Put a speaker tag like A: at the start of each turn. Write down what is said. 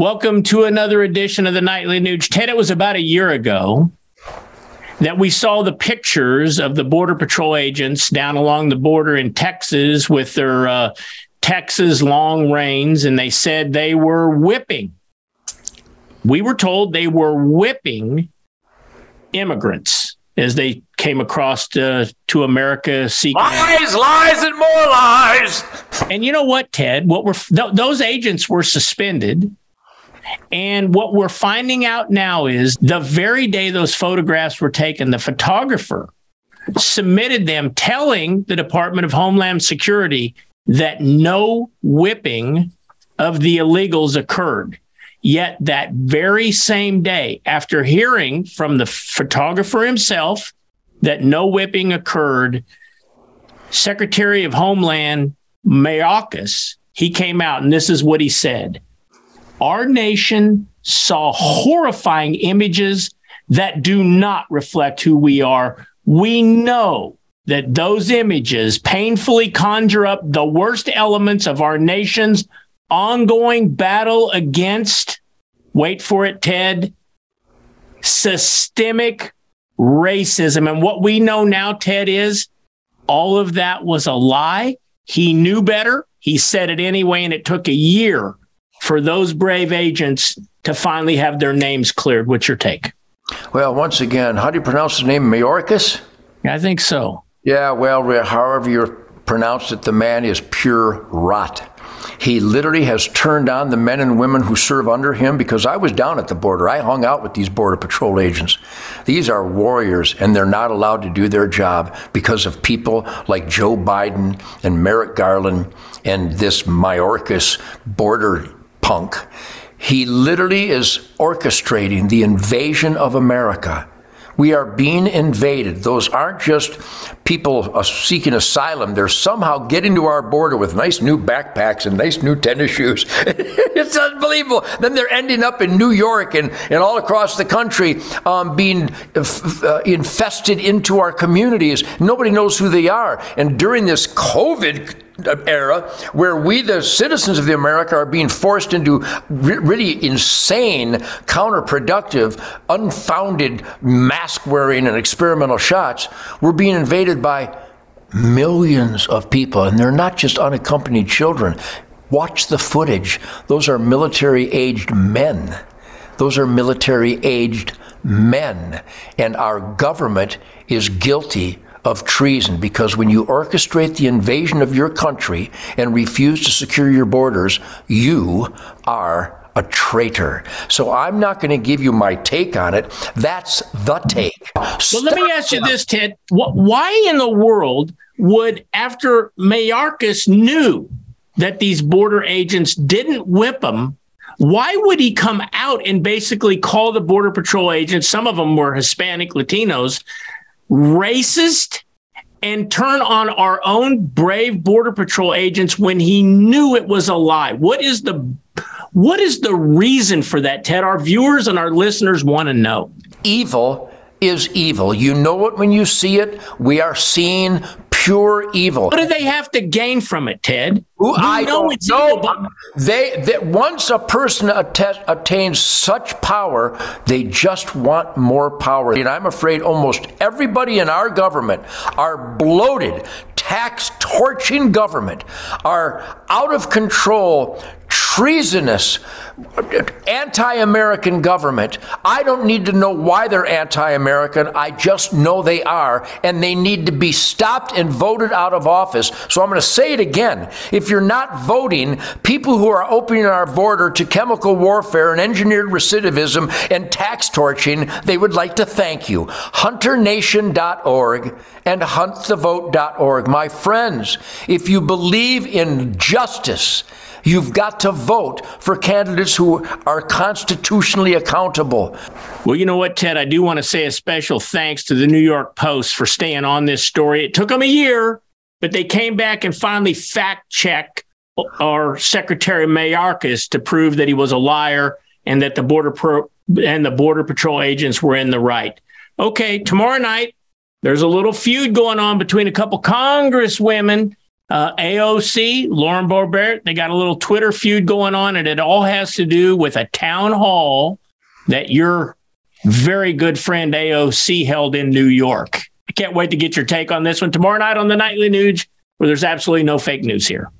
A: Welcome to another edition of the Nightly Nuge. Ted, it was about a year ago that we saw the pictures of the Border Patrol agents down along the border in Texas with their uh, Texas long reins, and they said they were whipping. We were told they were whipping immigrants as they came across uh, to America seeking
B: lies, lies, and more lies.
A: And you know what, Ted? What were th- those agents were suspended and what we're finding out now is the very day those photographs were taken, the photographer submitted them telling the Department of Homeland Security that no whipping of the illegals occurred. Yet that very same day, after hearing from the photographer himself that no whipping occurred, Secretary of Homeland Mayorkas, he came out and this is what he said. Our nation saw horrifying images that do not reflect who we are. We know that those images painfully conjure up the worst elements of our nation's ongoing battle against, wait for it, Ted, systemic racism. And what we know now, Ted, is all of that was a lie. He knew better. He said it anyway, and it took a year for those brave agents to finally have their names cleared. What's your take?
B: Well, once again, how do you pronounce the name Mayorkas?
A: I think so.
B: Yeah, well, however you pronounce it, the man is pure rot. He literally has turned on the men and women who serve under him because I was down at the border. I hung out with these Border Patrol agents. These are warriors, and they're not allowed to do their job because of people like Joe Biden and Merrick Garland and this Mayorkas border punk. He literally is orchestrating the invasion of America. We are being invaded. Those aren't just people uh, seeking asylum. They're somehow getting to our border with nice new backpacks and nice new tennis shoes. it's unbelievable. Then they're ending up in New York and, and all across the country um, being uh, infested into our communities. Nobody knows who they are. And during this COVID era where we, the citizens of the America, are being forced into really insane, counterproductive, unfounded mask wearing and experimental shots, we're being invaded by millions of people, and they're not just unaccompanied children. Watch the footage. Those are military aged men. Those are military aged men. And our government is guilty of treason because when you orchestrate the invasion of your country and refuse to secure your borders, you are a traitor. So I'm not going to give you my take on it. That's the take.
A: Well, let me ask you this, Ted. Why in the world would, after Mayorkas knew that these border agents didn't whip him, why would he come out and basically call the Border Patrol agents, some of them were Hispanic Latinos, racist and turn on our own brave border patrol agents when he knew it was a lie. What is the what is the reason for that ted? Our viewers and our listeners want to know.
B: Evil is evil. You know it when you see it. We are seeing pure evil.
A: What do they have to gain from it, Ted?
B: Ooh, I know don't know. Evil, they that once a person att- attains such power, they just want more power. And I'm afraid almost everybody in our government, our bloated, tax torching government, our out of control, treasonous, anti American government. I don't need to know why they're anti American. I just know they are, and they need to be stopped and voted out of office. So I'm going to say it again. If you're not voting, people who are opening our border to chemical warfare and engineered recidivism and tax torching, they would like to thank you. HunterNation.org and HuntTheVote.org. My friends, if you believe in justice, You've got to vote for candidates who are constitutionally accountable.
A: Well, you know what, Ted? I do want to say a special thanks to the New York Post for staying on this story. It took them a year, but they came back and finally fact checked our Secretary Mayorkas to prove that he was a liar and that the border pro- and the border patrol agents were in the right. Okay, tomorrow night there's a little feud going on between a couple congresswomen uh, AOC, Lauren Boebert, they got a little Twitter feud going on, and it all has to do with a town hall that your very good friend AOC held in New York. I can't wait to get your take on this one tomorrow night on the Nightly Nuge, where there's absolutely no fake news here.